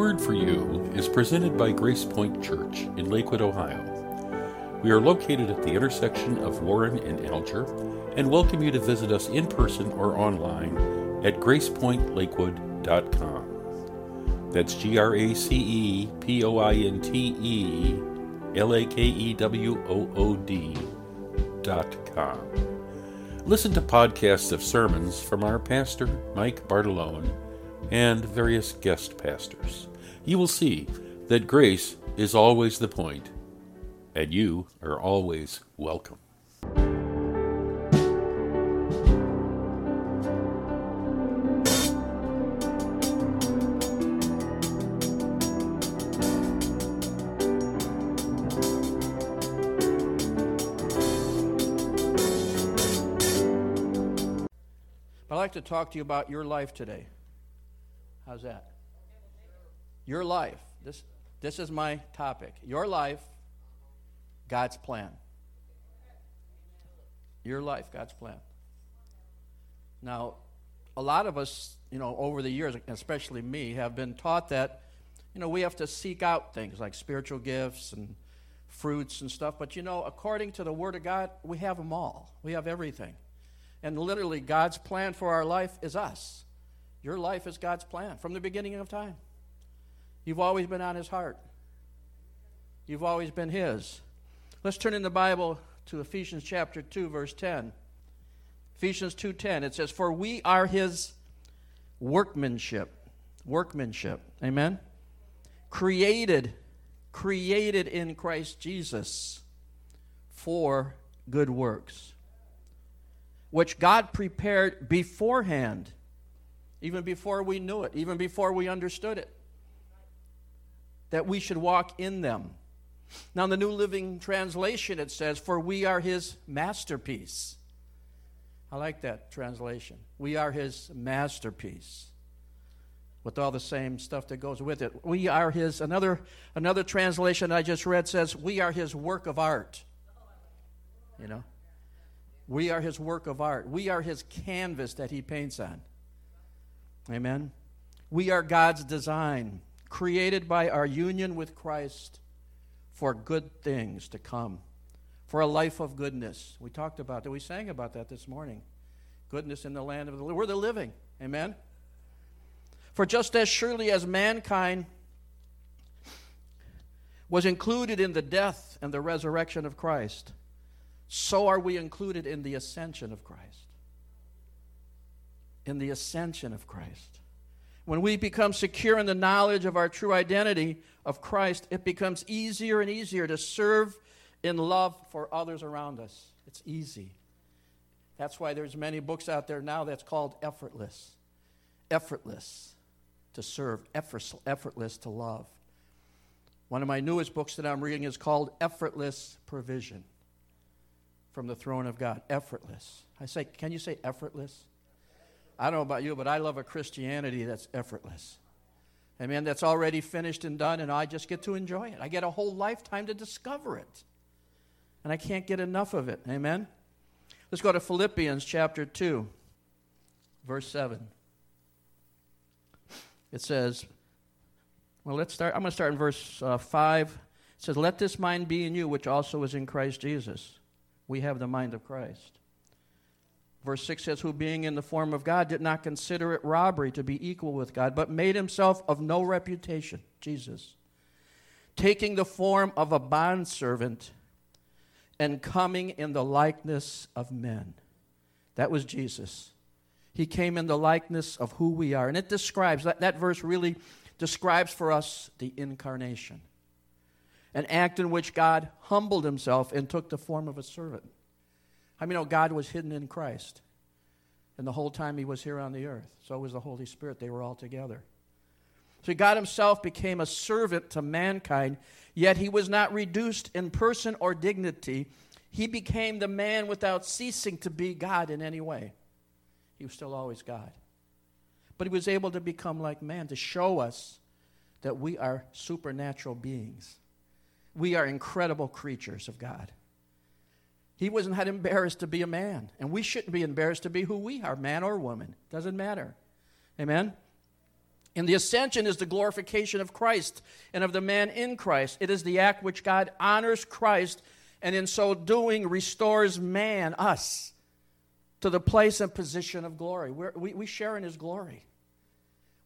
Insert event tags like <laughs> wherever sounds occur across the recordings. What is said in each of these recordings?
Word for You is presented by Grace Point Church in Lakewood, Ohio. We are located at the intersection of Warren and Alger and welcome you to visit us in person or online at gracepointlakewood.com. That's G R A C E P O I N T E L A K E W O O D dot com. Listen to podcasts of sermons from our pastor, Mike Bartolone, and various guest pastors. You will see that grace is always the point, and you are always welcome. I'd like to talk to you about your life today. How's that? Your life. This, this is my topic. Your life, God's plan. Your life, God's plan. Now, a lot of us, you know, over the years, especially me, have been taught that, you know, we have to seek out things like spiritual gifts and fruits and stuff. But, you know, according to the Word of God, we have them all. We have everything. And literally, God's plan for our life is us. Your life is God's plan from the beginning of time. You've always been on His heart, you've always been His. Let's turn in the Bible to Ephesians chapter 2, verse 10. Ephesians 2:10 it says for we are his workmanship. Workmanship. Amen? Created created in Christ Jesus for good works which God prepared beforehand, even before we knew it, even before we understood it, that we should walk in them. Now, in the New Living Translation, it says, For we are his masterpiece. I like that translation. We are his masterpiece. With all the same stuff that goes with it. We are his, another, another translation I just read says, We are his work of art. You know? We are his work of art. We are his canvas that he paints on. Amen. We are God's design, created by our union with Christ for good things to come, for a life of goodness. We talked about that. We sang about that this morning. Goodness in the land of the we're the living. Amen. For just as surely as mankind was included in the death and the resurrection of Christ, so are we included in the ascension of Christ. In the ascension of Christ. When we become secure in the knowledge of our true identity of Christ, it becomes easier and easier to serve in love for others around us. It's easy. That's why there's many books out there now that's called effortless. Effortless to serve, effortless to love. One of my newest books that I'm reading is called Effortless Provision from the throne of God. Effortless. I say, can you say effortless? I don't know about you, but I love a Christianity that's effortless. Amen. That's already finished and done, and I just get to enjoy it. I get a whole lifetime to discover it. And I can't get enough of it. Amen. Let's go to Philippians chapter 2, verse 7. It says, well, let's start. I'm going to start in verse uh, 5. It says, Let this mind be in you, which also is in Christ Jesus we have the mind of Christ. Verse 6 says, Who being in the form of God did not consider it robbery to be equal with God, but made himself of no reputation, Jesus, taking the form of a bondservant and coming in the likeness of men. That was Jesus. He came in the likeness of who we are. And it describes, that, that verse really describes for us the incarnation an act in which God humbled himself and took the form of a servant. I mean, know God was hidden in Christ. And the whole time he was here on the earth. So was the Holy Spirit. They were all together. So God himself became a servant to mankind, yet he was not reduced in person or dignity. He became the man without ceasing to be God in any way. He was still always God. But he was able to become like man to show us that we are supernatural beings. We are incredible creatures of God. He wasn't that embarrassed to be a man, and we shouldn't be embarrassed to be who we are, man or woman. Doesn't matter. Amen? And the ascension is the glorification of Christ and of the man in Christ. It is the act which God honors Christ and in so doing restores man, us, to the place and position of glory. We're, we we share in his glory.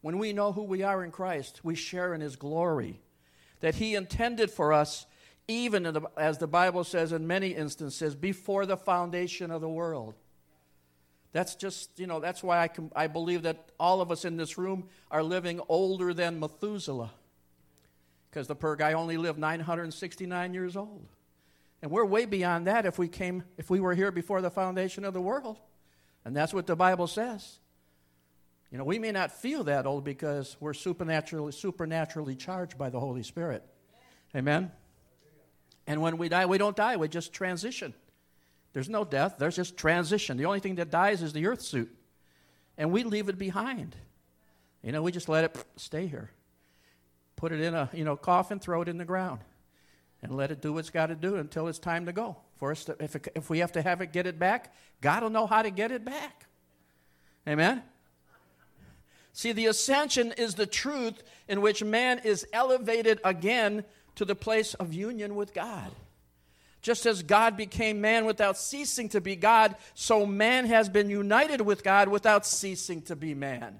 When we know who we are in Christ, we share in his glory that he intended for us, even as the Bible says in many instances, before the foundation of the world. That's just, you know, that's why I, can, I believe that all of us in this room are living older than Methuselah. Because the poor guy only lived 969 years old. And we're way beyond that if we came if we were here before the foundation of the world. And that's what the Bible says. You know, we may not feel that old because we're supernaturally supernaturally charged by the Holy Spirit. Amen. And when we die, we don't die, we just transition. There's no death, there's just transition. The only thing that dies is the earth suit. And we leave it behind. You know, we just let it stay here. Put it in a, you know, coffin, throw it in the ground. And let it do what it's got to do until it's time to go. For us to, if, it, if we have to have it get it back, God will know how to get it back. Amen? See, the ascension is the truth in which man is elevated again to the place of union with God. Just as God became man without ceasing to be God, so man has been united with God without ceasing to be man.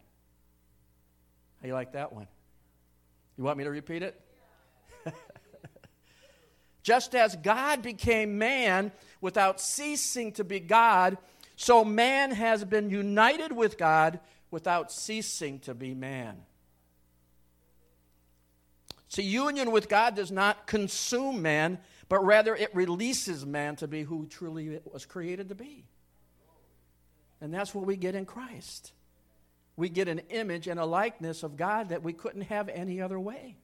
How you like that one? You want me to repeat it? <laughs> Just as God became man without ceasing to be God, so man has been united with God without ceasing to be man. See, union with God does not consume man, but rather it releases man to be who truly was created to be. And that's what we get in Christ. We get an image and a likeness of God that we couldn't have any other way.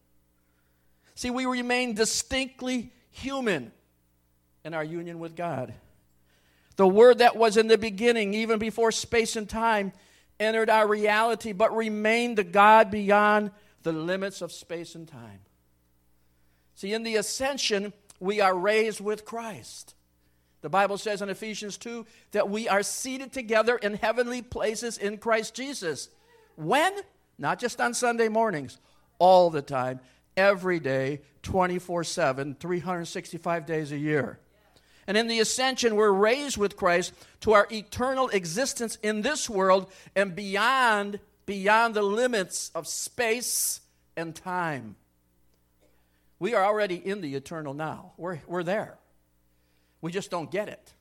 See, we remain distinctly human in our union with God. The Word that was in the beginning, even before space and time, entered our reality, but remained the God beyond the limits of space and time. See, in the ascension, we are raised with Christ. The Bible says in Ephesians 2 that we are seated together in heavenly places in Christ Jesus. When? Not just on Sunday mornings, all the time, every day, 24 7, 365 days a year. And in the ascension, we're raised with Christ to our eternal existence in this world and beyond, beyond the limits of space and time. We are already in the eternal now. We're, we're there. We just don't get it.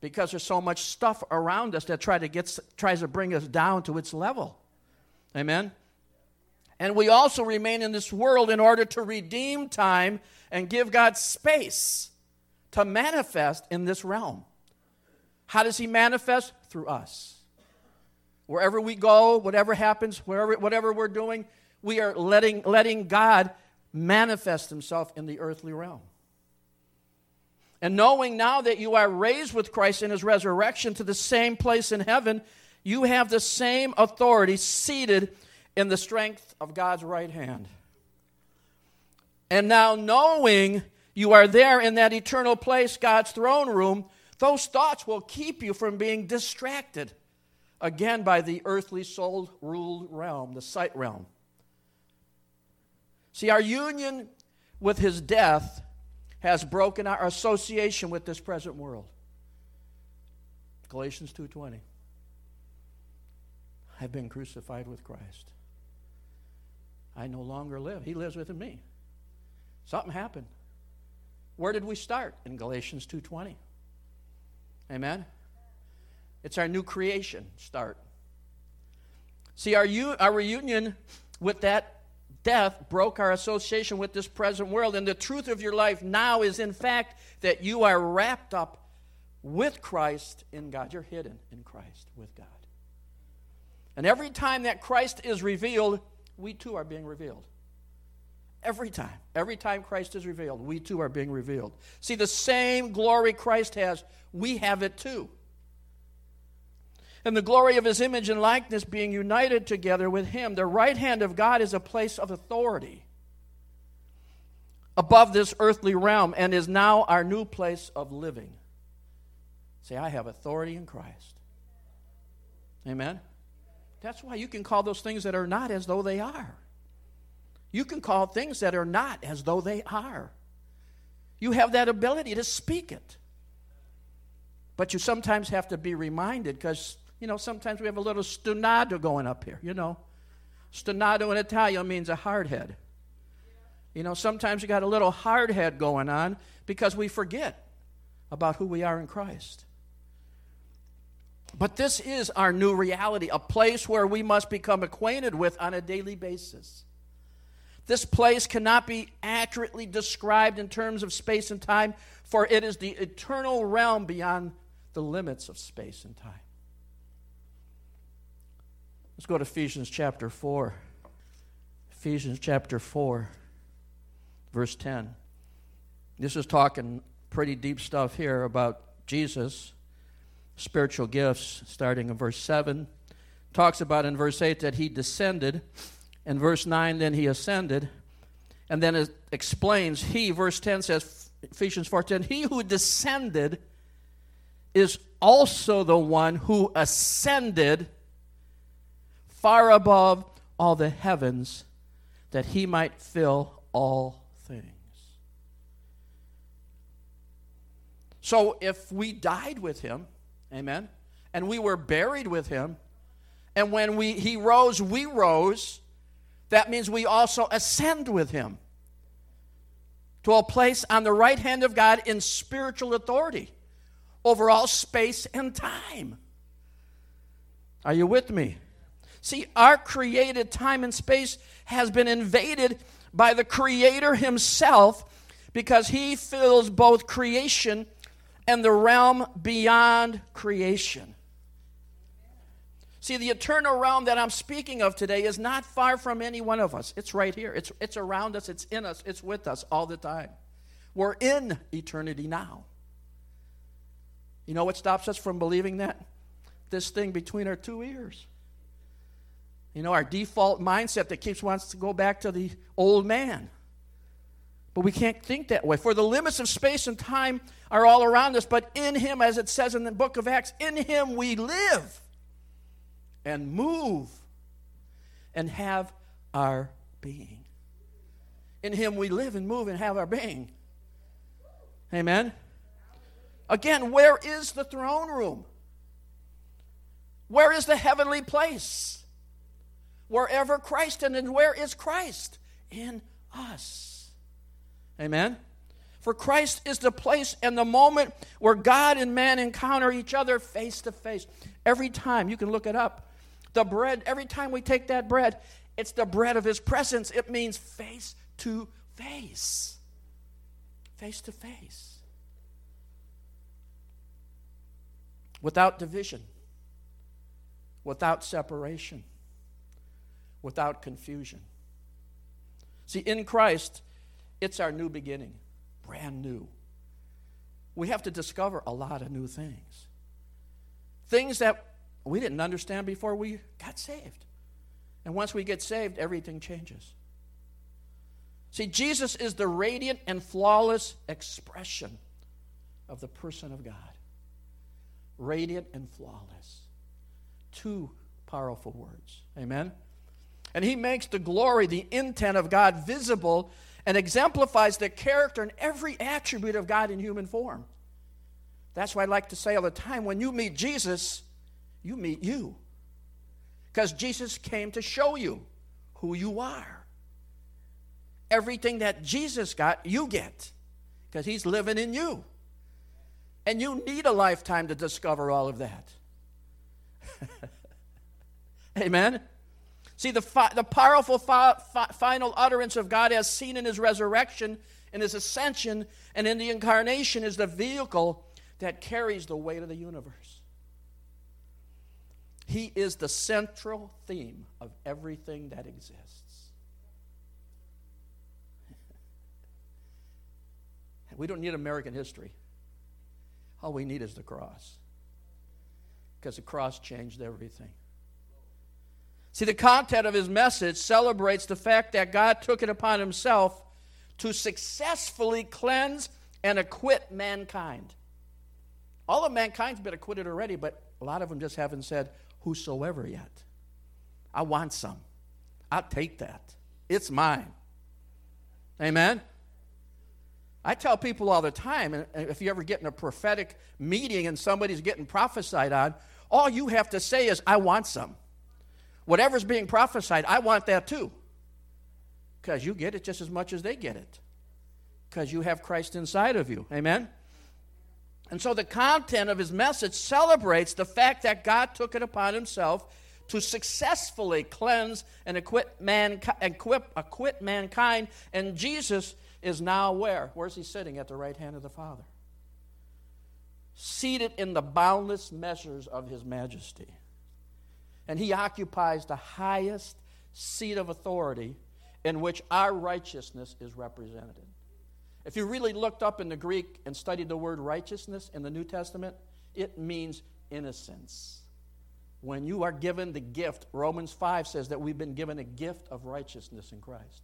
Because there's so much stuff around us that try to get, tries to bring us down to its level. Amen? And we also remain in this world in order to redeem time and give God space to manifest in this realm. How does He manifest? Through us. Wherever we go, whatever happens, wherever, whatever we're doing, we are letting, letting God manifest himself in the earthly realm. And knowing now that you are raised with Christ in his resurrection to the same place in heaven, you have the same authority seated in the strength of God's right hand. And now, knowing you are there in that eternal place, God's throne room, those thoughts will keep you from being distracted again by the earthly soul ruled realm, the sight realm. See, our union with his death has broken our association with this present world. Galatians 2:20. I've been crucified with Christ. I no longer live. He lives within me. Something happened. Where did we start? In Galatians 2:20. Amen. It's our new creation start. See, our, our reunion with that death broke our association with this present world. And the truth of your life now is, in fact, that you are wrapped up with Christ in God. You're hidden in Christ with God. And every time that Christ is revealed, we too are being revealed. Every time. Every time Christ is revealed, we too are being revealed. See, the same glory Christ has, we have it too and the glory of his image and likeness being united together with him. The right hand of God is a place of authority above this earthly realm and is now our new place of living. Say, I have authority in Christ. Amen? That's why you can call those things that are not as though they are. You can call things that are not as though they are. You have that ability to speak it. But you sometimes have to be reminded because, you know, sometimes we have a little stonado going up here, you know. Stonado in Italian means a hard head. You know, sometimes you got a little hard head going on because we forget about who we are in Christ. But this is our new reality, a place where we must become acquainted with on a daily basis. This place cannot be accurately described in terms of space and time, for it is the eternal realm beyond the limits of space and time. Let's go to Ephesians chapter 4. Ephesians chapter 4, verse 10. This is talking pretty deep stuff here about Jesus, spiritual gifts, starting in verse 7. Talks about in verse 8 that he descended. In verse 9, then he ascended. And then it explains, he, verse 10 says, Ephesians 4.10, he who descended is also the one who ascended far above all the heavens that he might fill all things. So if we died with him, amen, and we were buried with him, and when we, he rose, we rose, that means we also ascend with him to a place on the right hand of God in spiritual authority over all space and time. Are you with me? See, our created time and space has been invaded by the Creator Himself because He fills both creation and the realm beyond creation. See, the eternal realm that I'm speaking of today is not far from any one of us. It's right here. It's, it's around us, it's in us, it's with us all the time. We're in eternity now. You know what stops us from believing that? This thing between our two ears. You know, our default mindset that keeps wants to go back to the old man. But we can't think that way. For the limits of space and time are all around us, but in Him, as it says in the book of Acts, in Him we live and move and have our being. In Him we live and move and have our being. Amen? Again, where is the throne room? Where is the heavenly place? Wherever Christ, and then where is Christ? In us. Amen? For Christ is the place and the moment where God and man encounter each other face to face. Every time, you can look it up. The bread, every time we take that bread, it's the bread of his presence. It means face to face. Face to face. Without division, without separation, without confusion. See, in Christ, it's our new beginning, brand new. We have to discover a lot of new things. Things that we didn't understand before we got saved. And once we get saved, everything changes. See, Jesus is the radiant and flawless expression of the person of God. Radiant and flawless. Two powerful words. Amen? And he makes the glory, the intent of God visible and exemplifies the character and every attribute of God in human form. That's why I like to say all the time when you meet Jesus, you meet you. Because Jesus came to show you who you are. Everything that Jesus got, you get. Because he's living in you. And you need a lifetime to discover all of that. <laughs> Amen? See, the, fi- the powerful fi- fi- final utterance of God, as seen in his resurrection, in his ascension, and in the incarnation, is the vehicle that carries the weight of the universe. He is the central theme of everything that exists. <laughs> we don't need American history. All we need is the cross. Because the cross changed everything. See, the content of his message celebrates the fact that God took it upon himself to successfully cleanse and acquit mankind. All of mankind's been acquitted already, but a lot of them just haven't said, whosoever yet. I want some. I'll take that. It's mine. Amen? I tell people all the time, and if you ever get in a prophetic meeting and somebody's getting prophesied on, all you have to say is, I want some. Whatever's being prophesied, I want that too. Because you get it just as much as they get it. Because you have Christ inside of you. Amen? And so the content of his message celebrates the fact that God took it upon himself to successfully cleanse and equip, mankind, equip, acquit mankind. And Jesus is now where? Where's he sitting? At the right hand of the Father. Seated in the boundless measures of his majesty. And he occupies the highest seat of authority in which our righteousness is represented. If you really looked up in the Greek and studied the word righteousness in the New Testament, it means innocence. When you are given the gift, Romans 5 says that we've been given a gift of righteousness in Christ.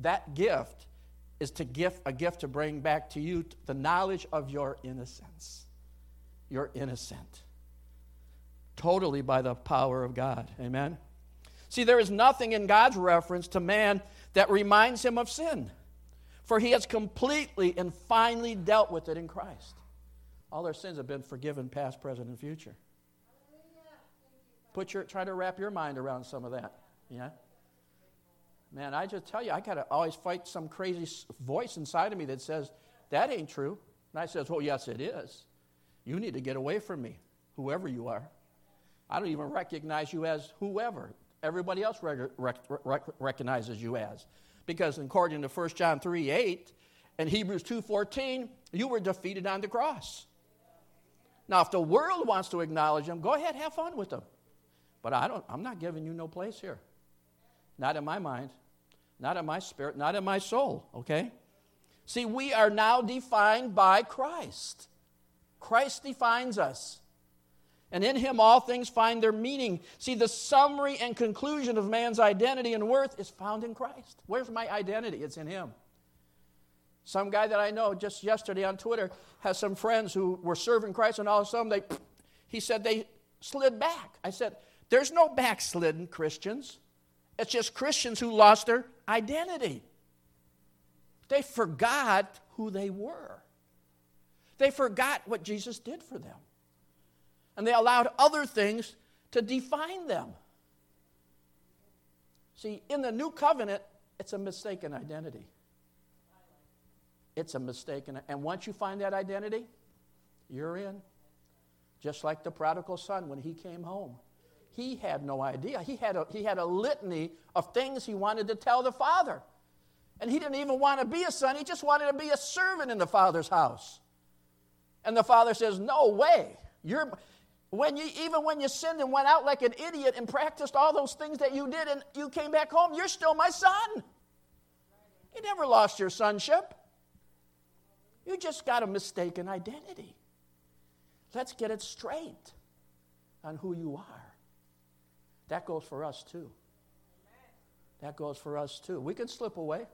That gift is to give a gift to bring back to you the knowledge of your innocence. You're innocent. Totally by the power of God. Amen. See, there is nothing in God's reference to man that reminds him of sin, for he has completely and finally dealt with it in Christ. All their sins have been forgiven, past, present, and future. Put your, try to wrap your mind around some of that. Yeah? Man, I just tell you, I got to always fight some crazy voice inside of me that says, that ain't true. And I says, well, yes, it is. You need to get away from me, whoever you are. I don't even recognize you as whoever. Everybody else rec- rec- recognizes you as. Because according to 1 John 3 8 and Hebrews 2 14, you were defeated on the cross. Now, if the world wants to acknowledge them, go ahead, have fun with them. But I don't, I'm not giving you no place here. Not in my mind not in my spirit, not in my soul, okay? See, we are now defined by Christ. Christ defines us. And in him, all things find their meaning. See, the summary and conclusion of man's identity and worth is found in Christ. Where's my identity? It's in him. Some guy that I know just yesterday on Twitter has some friends who were serving Christ, and all of a sudden they, he said they slid back. I said, There's no backslidden Christians. It's just Christians who lost their identity. They forgot who they were. They forgot what Jesus did for them. And they allowed other things to define them. See, in the new covenant, it's a mistaken identity. It's a mistaken, and once you find that identity, you're in. Just like the prodigal son when he came home. He had no idea. He had, a, he had a litany of things he wanted to tell the father. And he didn't even want to be a son, he just wanted to be a servant in the father's house. And the father says, No way. You're, when you, even when you sinned and went out like an idiot and practiced all those things that you did and you came back home, you're still my son. You never lost your sonship. You just got a mistaken identity. Let's get it straight on who you are. That goes for us too. That goes for us too. We can slip away.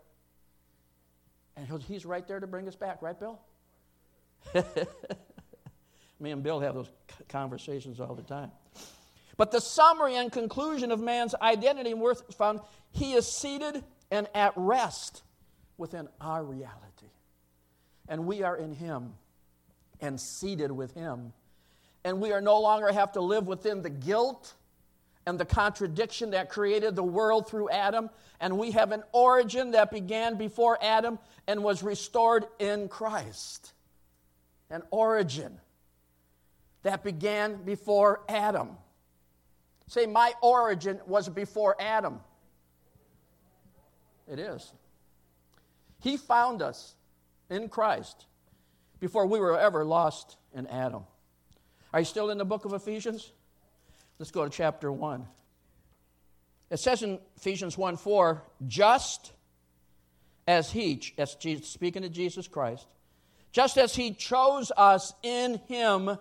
And he's right there to bring us back, right, Bill? <laughs> Me and Bill have those conversations all the time. But the summary and conclusion of man's identity and worth is found he is seated and at rest within our reality. And we are in him and seated with him. And we are no longer have to live within the guilt and the contradiction that created the world through Adam. And we have an origin that began before Adam and was restored in Christ. An origin that began before Adam. Say, my origin was before Adam. It is. He found us in Christ before we were ever lost in Adam. Are you still in the book of Ephesians? Let's go to chapter 1. It says in Ephesians 1 4, just as He, as Jesus, speaking to Jesus Christ, just as He chose us in Him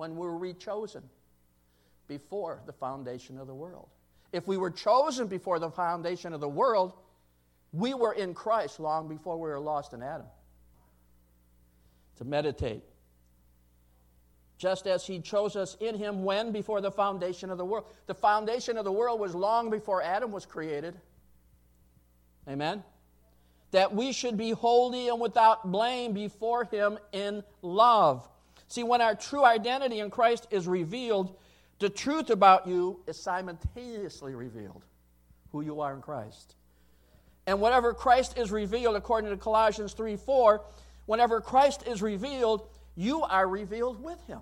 when we were rechosen before the foundation of the world. If we were chosen before the foundation of the world, we were in Christ long before we were lost in Adam. To meditate just as he chose us in him when before the foundation of the world. The foundation of the world was long before Adam was created. Amen. That we should be holy and without blame before him in love. See, when our true identity in Christ is revealed, the truth about you is simultaneously revealed who you are in Christ. And whatever Christ is revealed, according to Colossians 3 4, whenever Christ is revealed, you are revealed with him.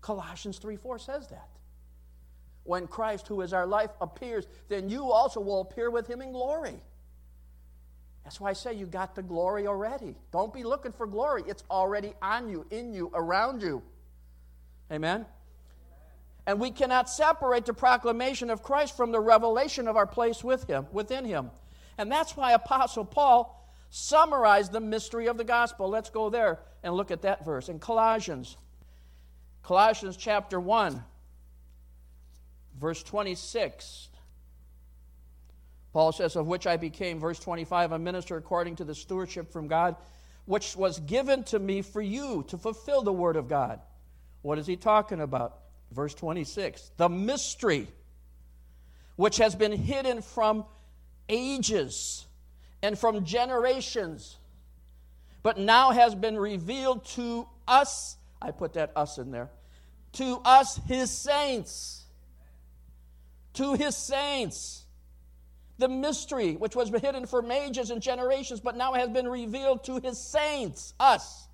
Colossians 3 4 says that. When Christ, who is our life, appears, then you also will appear with him in glory. That's why I say you got the glory already. Don't be looking for glory, it's already on you, in you, around you. Amen? And we cannot separate the proclamation of Christ from the revelation of our place with him, within him. And that's why Apostle Paul summarized the mystery of the gospel. Let's go there and look at that verse in Colossians. Colossians chapter 1, verse 26. Paul says, Of which I became, verse 25, a minister according to the stewardship from God, which was given to me for you to fulfill the word of God. What is he talking about? Verse 26 The mystery which has been hidden from ages and from generations, but now has been revealed to us. I put that us in there. To us, his saints. To his saints. The mystery which was hidden from ages and generations, but now has been revealed to his saints, us.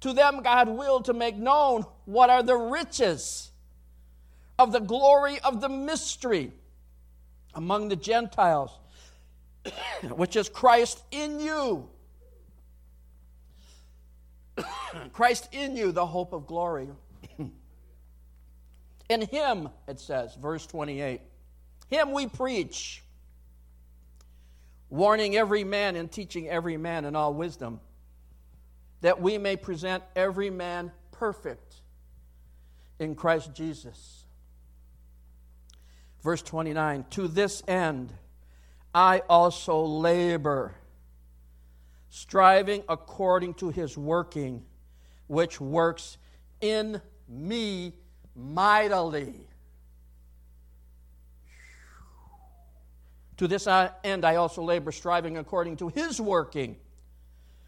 To them, God willed to make known what are the riches of the glory of the mystery among the Gentiles, <coughs> which is Christ in you. <coughs> Christ in you, the hope of glory. <coughs> in him, it says, verse 28, him we preach, warning every man and teaching every man in all wisdom, that we may present every man perfect in Christ Jesus. Verse 29 To this end I also labor, striving according to his working, which works in me mightily. To this end I also labor, striving according to his working,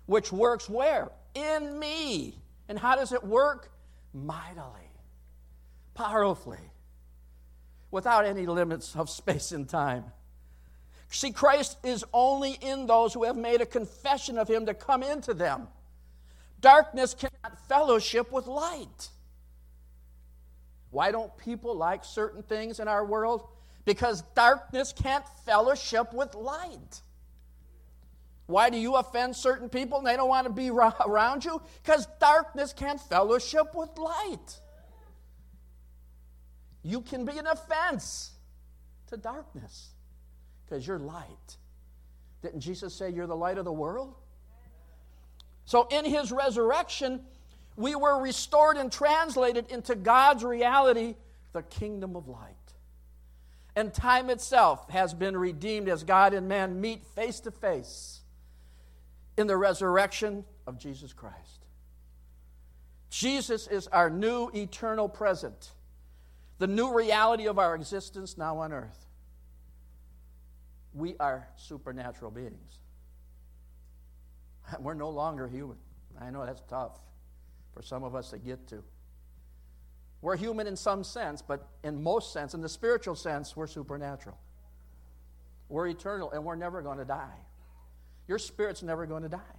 which works where? In me. And how does it work? Mightily, powerfully without any limits of space and time. See, Christ is only in those who have made a confession of Him to come into them. Darkness cannot fellowship with light. Why don't people like certain things in our world? Because darkness can't fellowship with light. Why do you offend certain people and they don't want to be around you? Because darkness can't fellowship with light you can be an offense to darkness because you're light. Didn't Jesus say you're the light of the world? So, in his resurrection, we were restored and translated into God's reality, the kingdom of light. And time itself has been redeemed as God and man meet face to face in the resurrection of Jesus Christ. Jesus is our new eternal present the new reality of our existence now on earth. We are supernatural beings. <laughs> We're no longer human. I know that's tough for some of us to get to. We're human in some sense, but in most sense, in the spiritual sense, we're supernatural. We're eternal and we're never going to die. Your spirit's never going to die.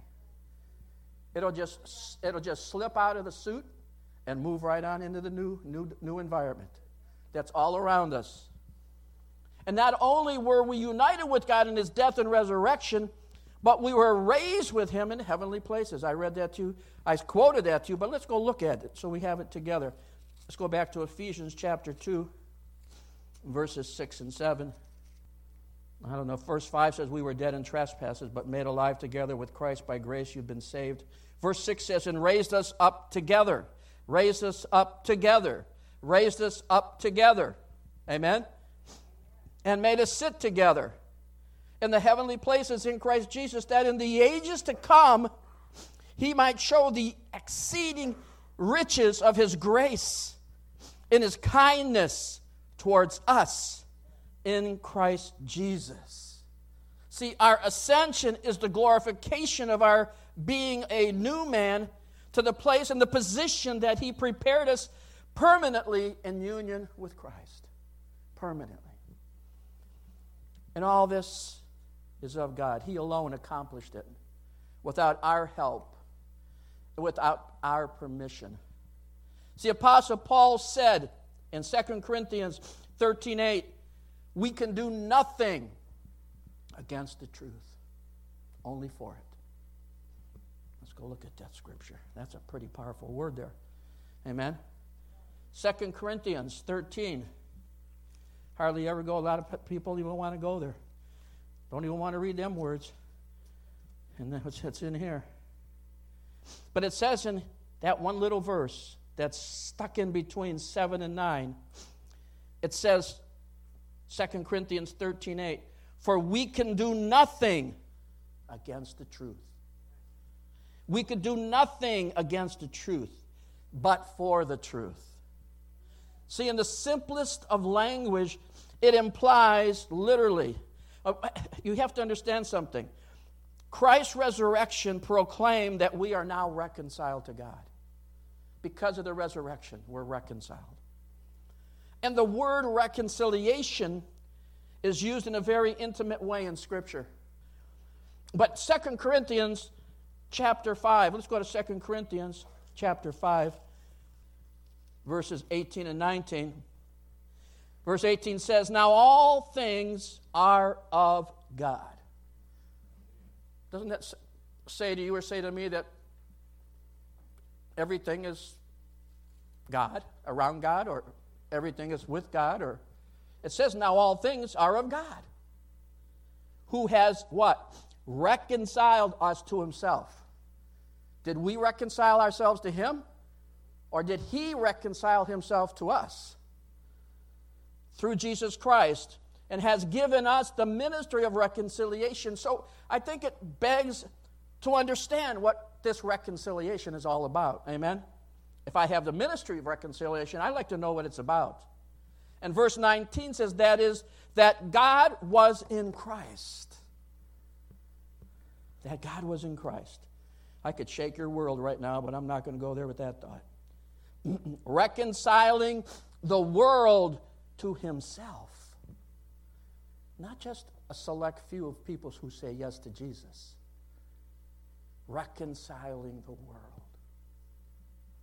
It'll just, it'll just slip out of the suit and move right on into the new, new, new environment that's all around us. And not only were we united with God in his death and resurrection, but we were raised with him in heavenly places. I read that to you. I quoted that to you, but let's go look at it so we have it together. Let's go back to Ephesians chapter 2, verses 6 and 7. I don't know. Verse 5 says, We were dead in trespasses, but made alive together with Christ. By grace you've been saved. Verse 6 says, And raised us up together. Raised us up together raised us up together. Amen? And made us sit together in the heavenly places in Christ Jesus, that in the ages to come he might show the exceeding riches of his grace in his kindness towards us in Christ Jesus. See, our ascension is the glorification of our being a new man to the place and the position that he prepared us permanently in union with Christ. Permanently. And all this is of God. He alone accomplished it without our help, without our permission. See, Apostle Paul said in 2 Corinthians 13 8, we can do nothing against the truth, only for it. Let's go look at that scripture. That's a pretty powerful word there. Amen. 2 Corinthians 13. Hardly ever go. A lot of people even want to go there. Don't even want to read them words. And that's what's in here. But it says in that one little verse that's stuck in between 7 and 9, it says, 2 Corinthians 13 8, for we can do nothing against the truth. We could do nothing against the truth but for the truth. See, in the simplest of language, it implies literally, uh, <laughs> you have to understand something. Christ's resurrection proclaimed that we are now reconciled to God. Because of the resurrection, we're reconciled. And the word reconciliation is used in a very intimate way in Scripture. But Second Corinthians chapter 5, let's go to Second Corinthians chapter 5, verses 18 and 19. Verse 18 says, Now all things are of God. Doesn't that say to you or say to me that everything is God, around God, or everything is with God, or it says, Now all things are of God. Who has what? Reconciled us to himself. Did we reconcile ourselves to him? Or did he reconcile himself to us? Through Jesus Christ, and has given us the ministry of reconciliation. So I think it begs to understand what this reconciliation is all about. Amen? If I have the ministry of reconciliation, I'd like to know what it's about. And verse 19 says that is that God was in Christ. That God was in Christ. I could shake your world right now, but I'm not going to go there with that thought. <clears throat> Reconciling the world to himself. Not just a select few of people who say yes to Jesus. Reconciling the world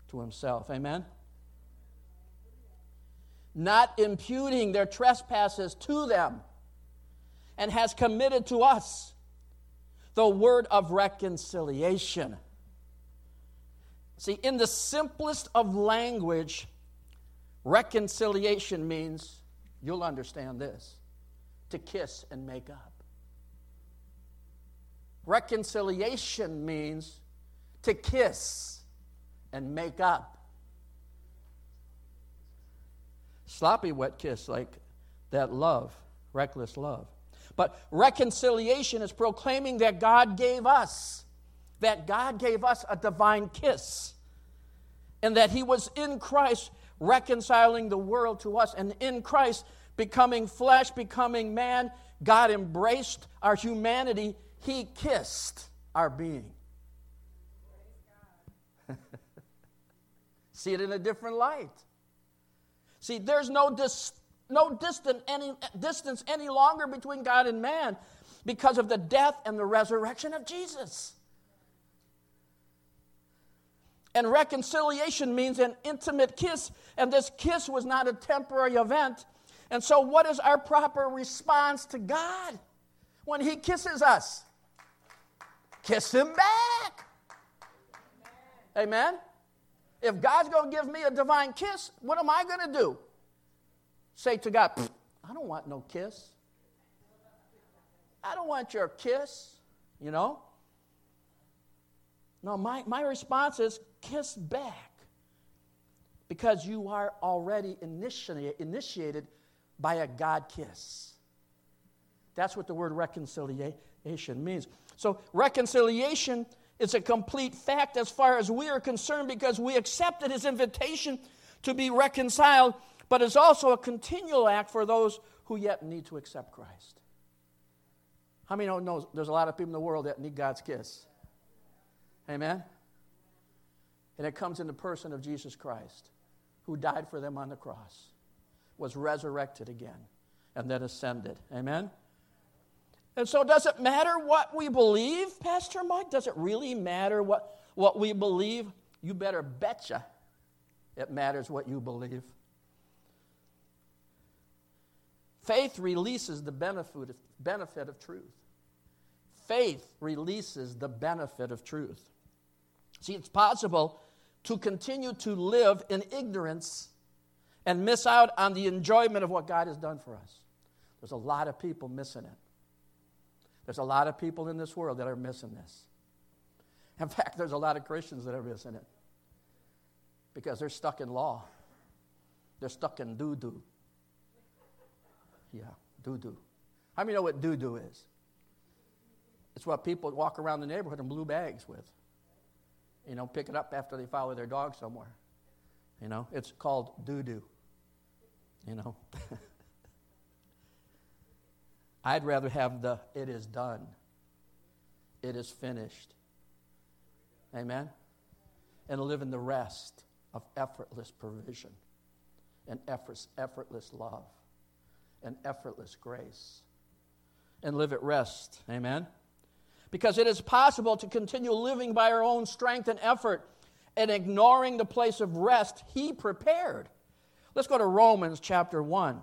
to himself. Amen? not imputing their trespasses to them, and has committed to us the word of reconciliation. See, in the simplest of language, reconciliation means, you'll understand this, to kiss and make up. Reconciliation means to kiss and make up. sloppy wet kiss like that love, reckless love. But reconciliation is proclaiming that God gave us, that God gave us a divine kiss, and that He was in Christ reconciling the world to us, and in Christ becoming flesh, becoming man, God embraced our humanity, He kissed our being. <laughs> See it in a different light. See, there's no, dis, no distant any, distance any longer between God and man because of the death and the resurrection of Jesus. And reconciliation means an intimate kiss, and this kiss was not a temporary event. And so, what is our proper response to God when He kisses us? Kiss Him back. Amen. If God's going to give me a divine kiss, what am I going to do? Say to God, I don't want no kiss. I don't want your kiss, you know? No, my, my response is kiss back because you are already initiated, initiated by a God kiss. That's what the word reconciliation means. So, reconciliation is a complete fact as far as we are concerned because we accepted his invitation to be reconciled, but it's also a continual act for those who yet need to accept Christ. How many know there's a lot of people in the world that need God's kiss? Amen? And it comes in the person of Jesus Christ, who died for them on the cross, was resurrected again, and then ascended. Amen? And so, does it matter what we believe, Pastor Mike? Does it really matter what, what we believe? You better betcha it matters what you believe. Faith releases the benefit of, benefit of truth. Faith releases the benefit of truth. See, it's possible to continue to live in ignorance and miss out on the enjoyment of what God has done for us. There's a lot of people missing it. There's a lot of people in this world that are missing this. In fact, there's a lot of Christians that are missing it because they're stuck in law. They're stuck in doo doo. Yeah, doo doo. How many know what doo doo is? It's what people walk around the neighborhood in blue bags with. You know, pick it up after they follow their dog somewhere. You know, it's called doo doo. You know. <laughs> I'd rather have the it is done, it is finished. Amen? And live in the rest of effortless provision and effortless, effortless love and effortless grace. And live at rest. Amen? Because it is possible to continue living by our own strength and effort and ignoring the place of rest He prepared. Let's go to Romans chapter 1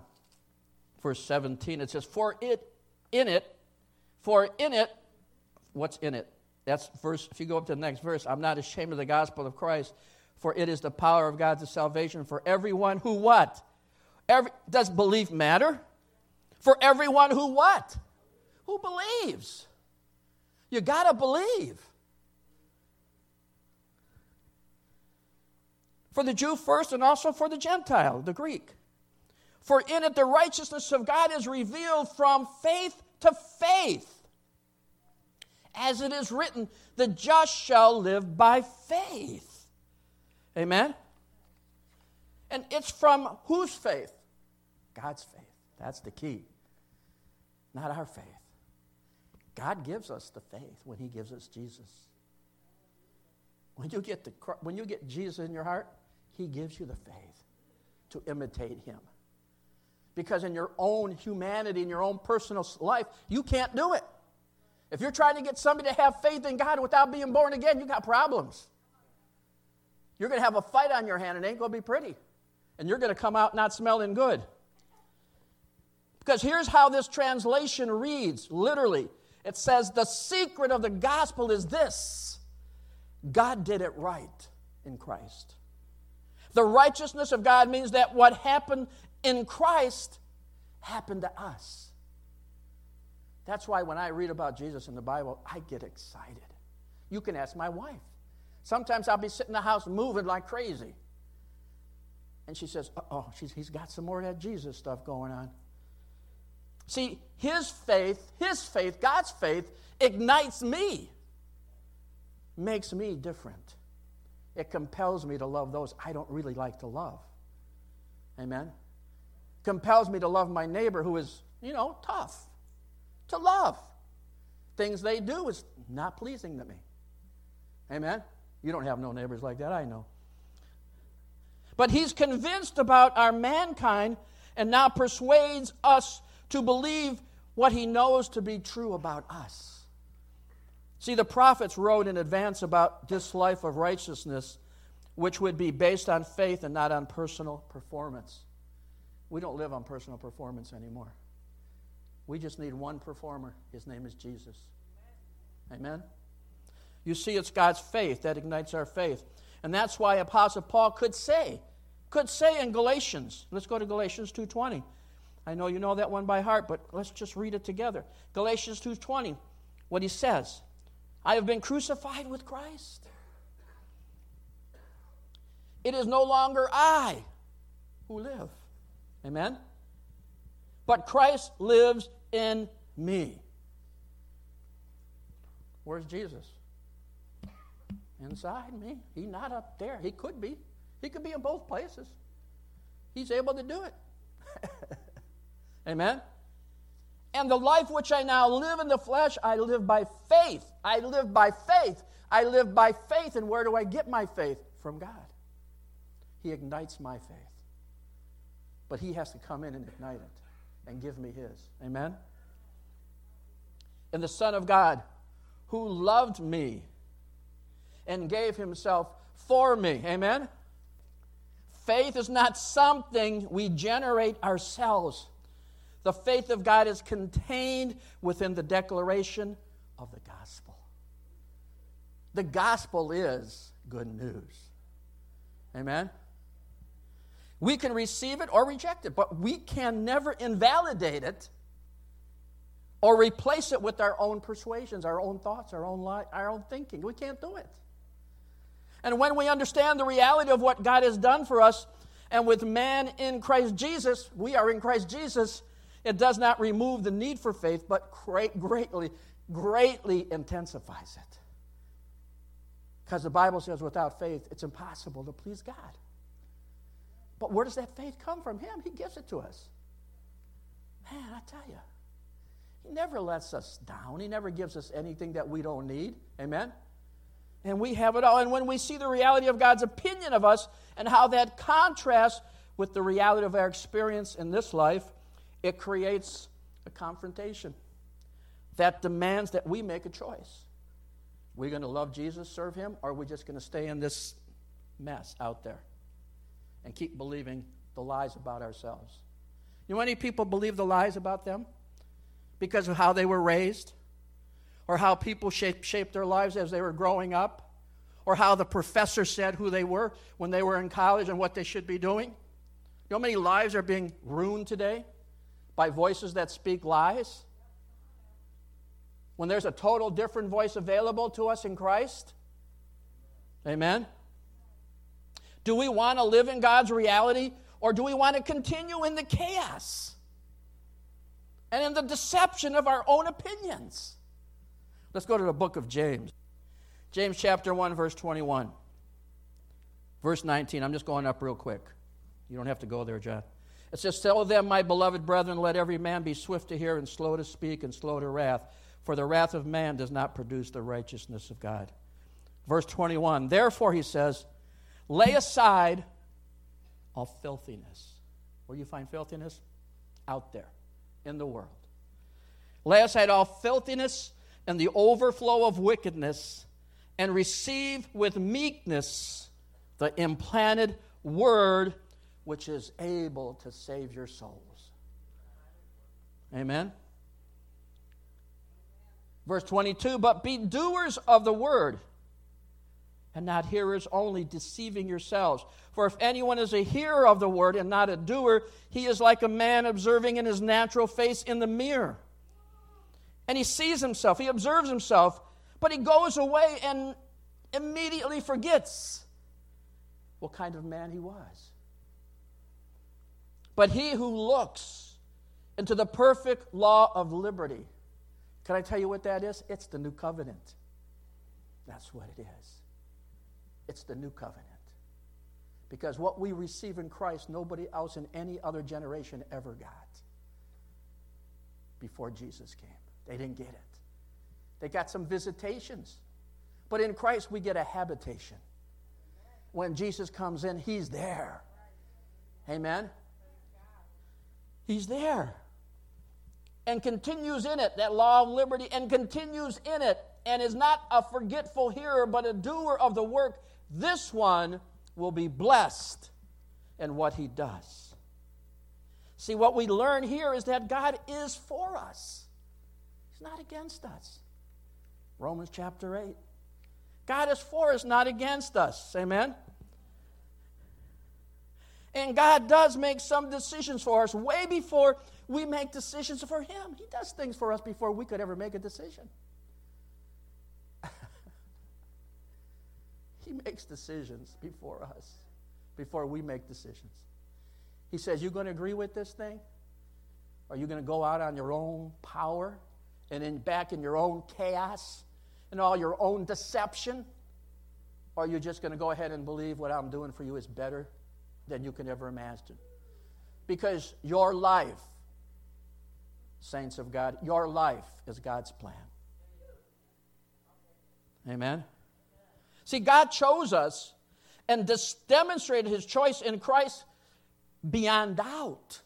verse 17. It says, For it, in it, for in it, what's in it? That's verse, if you go up to the next verse, I'm not ashamed of the gospel of Christ, for it is the power of God to salvation for everyone who what? Every, does belief matter? For everyone who what? Who believes. You got to believe. For the Jew first and also for the Gentile, the Greek. For in it the righteousness of God is revealed from faith to faith. As it is written, the just shall live by faith. Amen? And it's from whose faith? God's faith. That's the key. Not our faith. God gives us the faith when He gives us Jesus. When you get, the, when you get Jesus in your heart, He gives you the faith to imitate Him because in your own humanity, in your own personal life, you can't do it. If you're trying to get somebody to have faith in God without being born again, you got problems. You're going to have a fight on your hand, and it ain't going to be pretty. And you're going to come out not smelling good. Because here's how this translation reads literally it says, The secret of the gospel is this God did it right in Christ. The righteousness of God means that what happened in Christ happened to us. That's why when I read about Jesus in the Bible, I get excited. You can ask my wife. Sometimes I'll be sitting in the house moving like crazy. And she says, Oh, he's got some more of that Jesus stuff going on. See, his faith, his faith, God's faith, ignites me, makes me different. It compels me to love those I don't really like to love. Amen? Compels me to love my neighbor who is, you know, tough. To love. Things they do is not pleasing to me. Amen? You don't have no neighbors like that, I know. But he's convinced about our mankind and now persuades us to believe what he knows to be true about us. See, the prophets wrote in advance about this life of righteousness, which would be based on faith and not on personal performance. We don't live on personal performance anymore. We just need one performer. His name is Jesus. Amen? You see, it's God's faith that ignites our faith. And that's why Apostle Paul could say, could say in Galatians, let's go to Galatians 2.20. I know you know that one by heart, but let's just read it together. Galatians 2.20, what he says, I have been crucified with Christ. It is no longer I who live, Amen? But Christ lives in me. Where's Jesus? inside me. He's not up there. He could be. He could be in both places. He's able to do it. <laughs> Amen? And the life which I now live in the flesh, I live by faith. I live by faith. I live by faith. And where do I get my faith? From God. He ignites my faith. But He has to come in and ignite it and give me His. Amen? And the Son of God, who loved me and gave Himself for me. Amen? Faith is not something we generate ourselves. The faith of God is contained within the declaration of the gospel. The gospel is good news. Amen? We can receive it or reject it, but we can never invalidate it or replace it with our own persuasions, our own thoughts, our own, li- our own thinking. We can't do it. And when we understand the reality of what God has done for us, and with man in Christ Jesus, we are in Christ Jesus, it does not remove the need for faith, but greatly, greatly intensifies it. Because the Bible says without faith, it's impossible to please God. But where does that faith come from? Him. He gives it to us. Man, I tell you, He never lets us down. He never gives us anything that we don't need. Amen? And we have it all. And when we see the reality of God's opinion of us and how that contrasts with the reality of our experience in this life, it creates a confrontation that demands that we make a choice. We're going to love Jesus, serve Him, or are we just going to stay in this mess out there and keep believing the lies about ourselves? You know, many people believe the lies about them because of how they were raised, or how people shaped, shaped their lives as they were growing up, or how the professor said who they were when they were in college and what they should be doing. You know how many lives are being ruined today by voices that speak lies? When there's a total different voice available to us in Christ? Amen? Do we want to live in God's reality or do we want to continue in the chaos and in the deception of our own opinions? Let's go to the book of James. James chapter 1, verse 21. Verse 19. I'm just going up real quick. You don't have to go there, John. It says, Tell them, my beloved brethren, let every man be swift to hear and slow to speak and slow to wrath, for the wrath of man does not produce the righteousness of God. Verse 21. Therefore, he says, Lay aside all filthiness. Where you find filthiness? Out there in the world. Lay aside all filthiness and the overflow of wickedness, and receive with meekness the implanted word which is able to save your souls. Amen. Verse 22 But be doers of the word, and not hearers only, deceiving yourselves. For if anyone is a hearer of the word and not a doer, he is like a man observing in his natural face in the mirror and he sees himself, he observes himself, but he goes away and immediately forgets what kind of man he was. But he who looks into the perfect law of liberty, can I tell you what that is? It's the new covenant. That's what it is. It's the new covenant. Because what we receive in Christ, nobody else in any other generation ever got before Jesus came. They didn't get it. They got some visitations. But in Christ, we get a habitation. When Jesus comes in, He's there. Amen? He's there. And continues in it, that law of liberty, and continues in it, and is not a forgetful hearer, but a doer of the work. This one will be blessed in what he does. See, what we learn here is that God is for us. He's not against us. Romans chapter 8. God is for us, not against us. Amen? And God does make some decisions for us way before we make decisions for Him. He does things for us before we could ever make a decision. He makes decisions before us, before we make decisions. He says, You going to agree with this thing? Are you going to go out on your own power? and then back in your own chaos and all your own deception? Or are you just going to go ahead and believe what I'm doing for you is better than you can ever imagine? Because your life, saints of God, your life is God's plan. Amen? See, God chose us and dis- demonstrated his choice in Christ beyond doubt.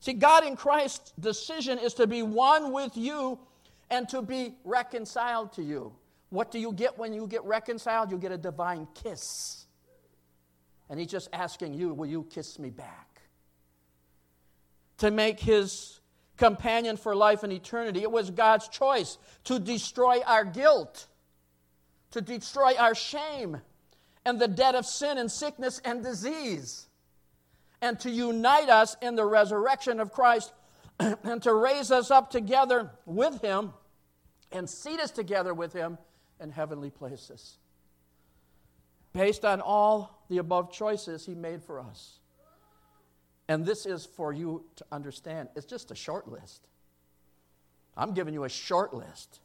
See, God in Christ's decision is to be one with you and to be reconciled to you. What do you get when you get reconciled? You get a divine kiss. And he's just asking you, Will you kiss me back? To make his companion for life and eternity. It was God's choice to destroy our guilt, to destroy our shame and the debt of sin and sickness and disease, and to unite us in the resurrection of Christ <clears throat> and to raise us up together with Him and seat us together with Him in heavenly places. Based on all the above choices He made for us. And this is for you to understand. It's just a short list. I'm giving you a short list.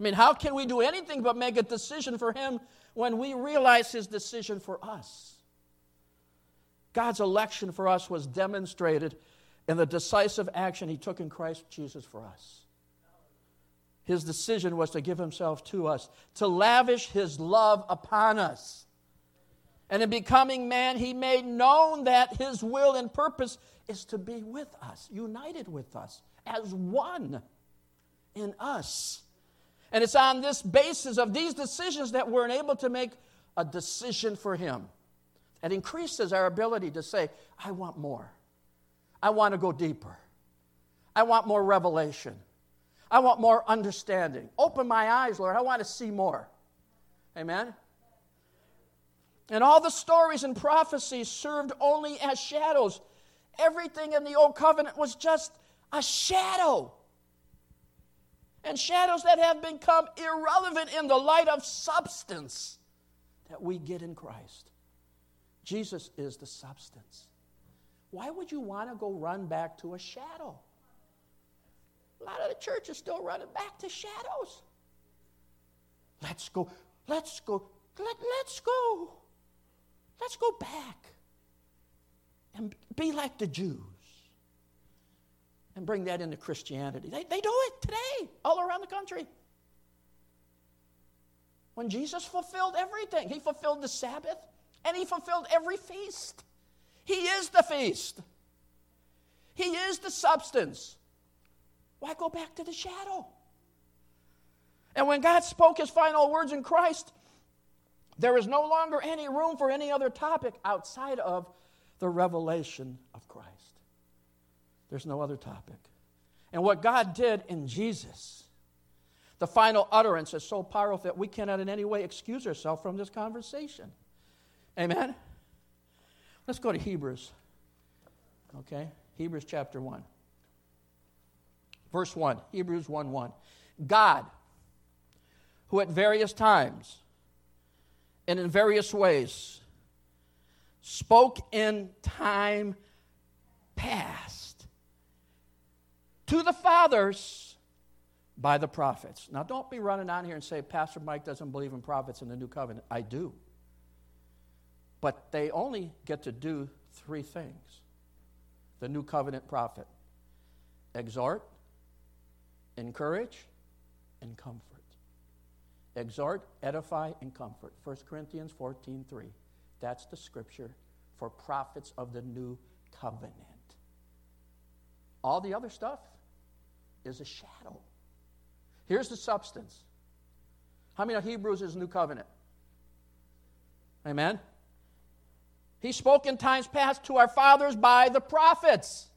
I mean, how can we do anything but make a decision for Him when we realize His decision for us? God's election for us was demonstrated in the decisive action He took in Christ Jesus for us. His decision was to give Himself to us, to lavish His love upon us. And in becoming man, He made known that His will and purpose is to be with us, united with us, as one in us. And it's on this basis of these decisions that we're able to make a decision for Him. It increases our ability to say, I want more. I want to go deeper. I want more revelation. I want more understanding. Open my eyes, Lord. I want to see more. Amen? And all the stories and prophecies served only as shadows. Everything in the Old Covenant was just a shadow and shadows that have become irrelevant in the light of substance that we get in Christ. Jesus is the substance. Why would you want to go run back to a shadow? A lot of the church is still running back to shadows. Let's go, let's go, let, let's go. Let's go back and be like the Jews and bring that into Christianity. They, they do it today, all around the country. When Jesus fulfilled everything, He fulfilled the Sabbath and He fulfilled every feast. He is the feast, He is the substance. Why go back to the shadow? And when God spoke His final words in Christ, there is no longer any room for any other topic outside of the revelation of Christ. There's no other topic. And what God did in Jesus, the final utterance is so powerful that we cannot in any way excuse ourselves from this conversation. Amen? Let's go to Hebrews. Okay? Hebrews chapter 1. Verse 1. Hebrews 1 1. God, who at various times and in various ways spoke in time past to the fathers by the prophets. Now, don't be running on here and say, Pastor Mike doesn't believe in prophets in the new covenant. I do. But they only get to do three things the new covenant prophet exhort, encourage, and comfort. Exhort, edify, and comfort. 1 Corinthians 14 3. That's the scripture for prophets of the new covenant. All the other stuff, is a shadow. Here's the substance. How many of Hebrews is New Covenant? Amen? He spoke in times past to our fathers by the prophets.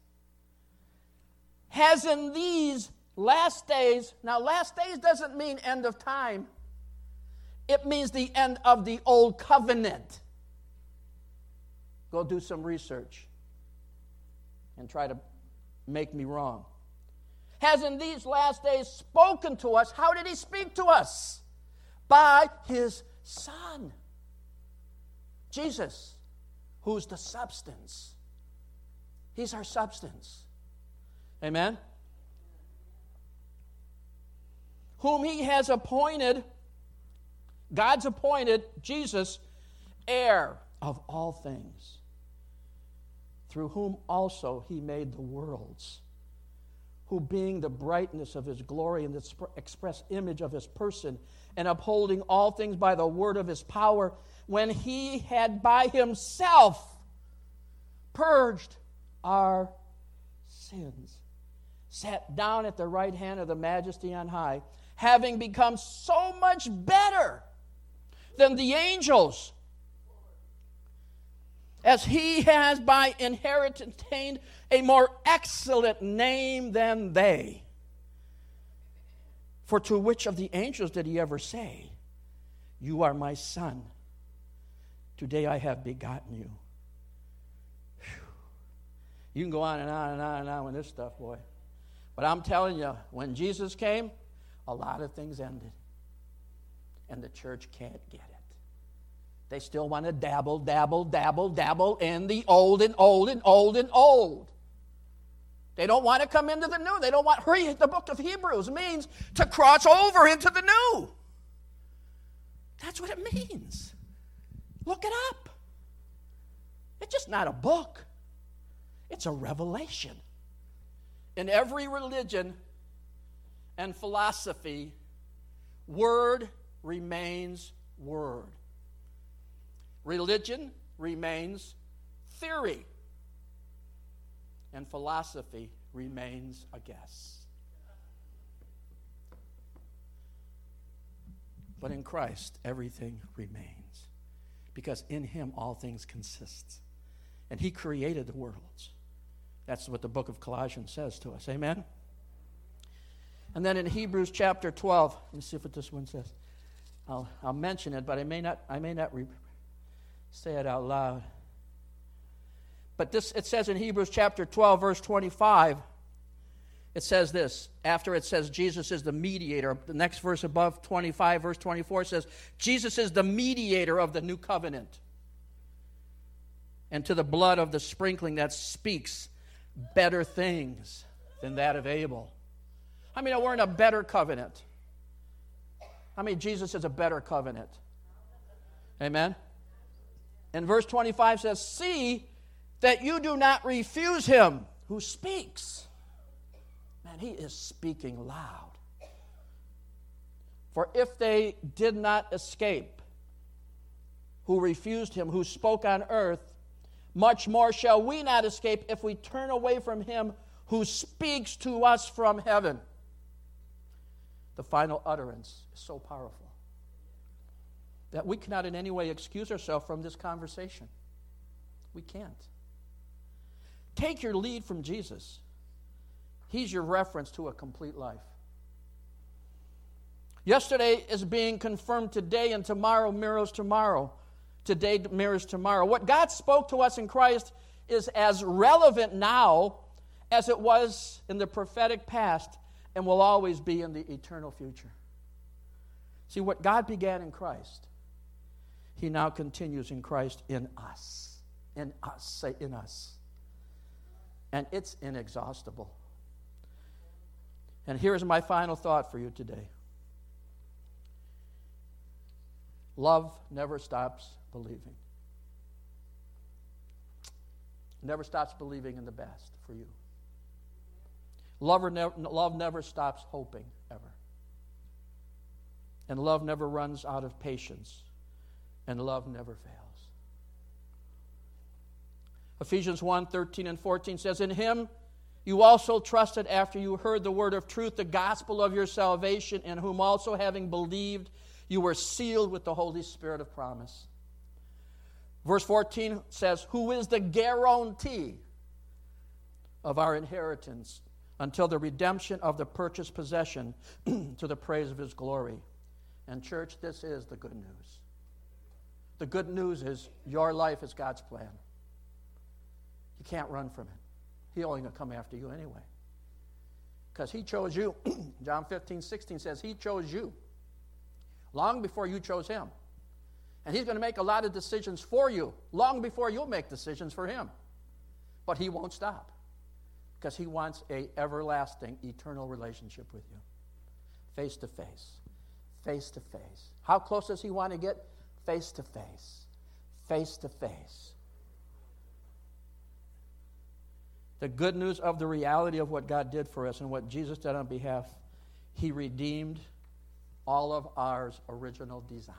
Has in these last days, now, last days doesn't mean end of time, it means the end of the old covenant. Go do some research and try to make me wrong has in these last days spoken to us. How did he speak to us? By his Son, Jesus, who's the substance. He's our substance. Amen? Whom he has appointed God's appointed Jesus heir of all things, through whom also he made the worlds, who being the brightness of his glory and the express image of his person, and upholding all things by the word of his power, when he had by himself purged our sins, sat down at the right hand of the majesty on high, having become so much better than the angels as he has by inheritance attained a more excellent name than they. For to which of the angels did he ever say, You are my son? Today I have begotten you. Whew. You can go on and on and on and on with this stuff, boy. But I'm telling you, when Jesus came, a lot of things ended. And the church can't get it. They still want to dabble, dabble, dabble, dabble in the old and old and old and old. They don't want to come into the new. They don't want, the book of Hebrews means to cross over into the new. That's what it means. Look it up. It's just not a book, it's a revelation. In every religion and philosophy, word remains word. Religion remains theory, and philosophy remains a guess. But in Christ, everything remains, because in Him all things consist. And He created the worlds. That's what the book of Colossians says to us. Amen? And then in Hebrews chapter 12, let me see what this one says. I'll, I'll mention it, but I may not, I may not re- say it out loud. But this it says in Hebrews chapter 12 verse 25 it says this after it says Jesus is the mediator the next verse above 25 verse 24 says Jesus is the mediator of the new covenant and to the blood of the sprinkling that speaks better things than that of Abel. I mean, we're in a better covenant. I mean, Jesus is a better covenant. Amen? And verse 25 says, See that you do not refuse him who speaks. Man, he is speaking loud. For if they did not escape, who refused him, who spoke on earth, much more shall we not escape if we turn away from him who speaks to us from heaven. The final utterance is so powerful that we cannot in any way excuse ourselves from this conversation. We can't. Take your lead from Jesus. He's your reference to a complete life. Yesterday is being confirmed today, and tomorrow mirrors tomorrow. Today mirrors tomorrow. What God spoke to us in Christ is as relevant now as it was in the prophetic past and will always be in the eternal future. See, what God began in Christ, he now continues in Christ in us. In us. Say, in us. And it's inexhaustible. And here's my final thought for you today love never stops believing. Never stops believing in the best for you. Love, never, love never stops hoping, ever. And love never runs out of patience and love never fails. Ephesians 1 13 and 14 says, In him you also trusted after you heard the word of truth, the gospel of your salvation, in whom also having believed, you were sealed with the Holy Spirit of promise. Verse 14 says, Who is the guarantee of our inheritance until the redemption of the purchased possession <clears throat> to the praise of his glory? And, church, this is the good news. The good news is your life is God's plan. You can't run from it. He's only going to come after you anyway. Because He chose you. <clears throat> John 15, 16 says, He chose you long before you chose Him. And He's going to make a lot of decisions for you long before you'll make decisions for Him. But He won't stop because He wants a everlasting, eternal relationship with you, face to face, face to face. How close does he want to get? Face to face. Face to face. The good news of the reality of what God did for us and what Jesus did on behalf, he redeemed all of ours original design.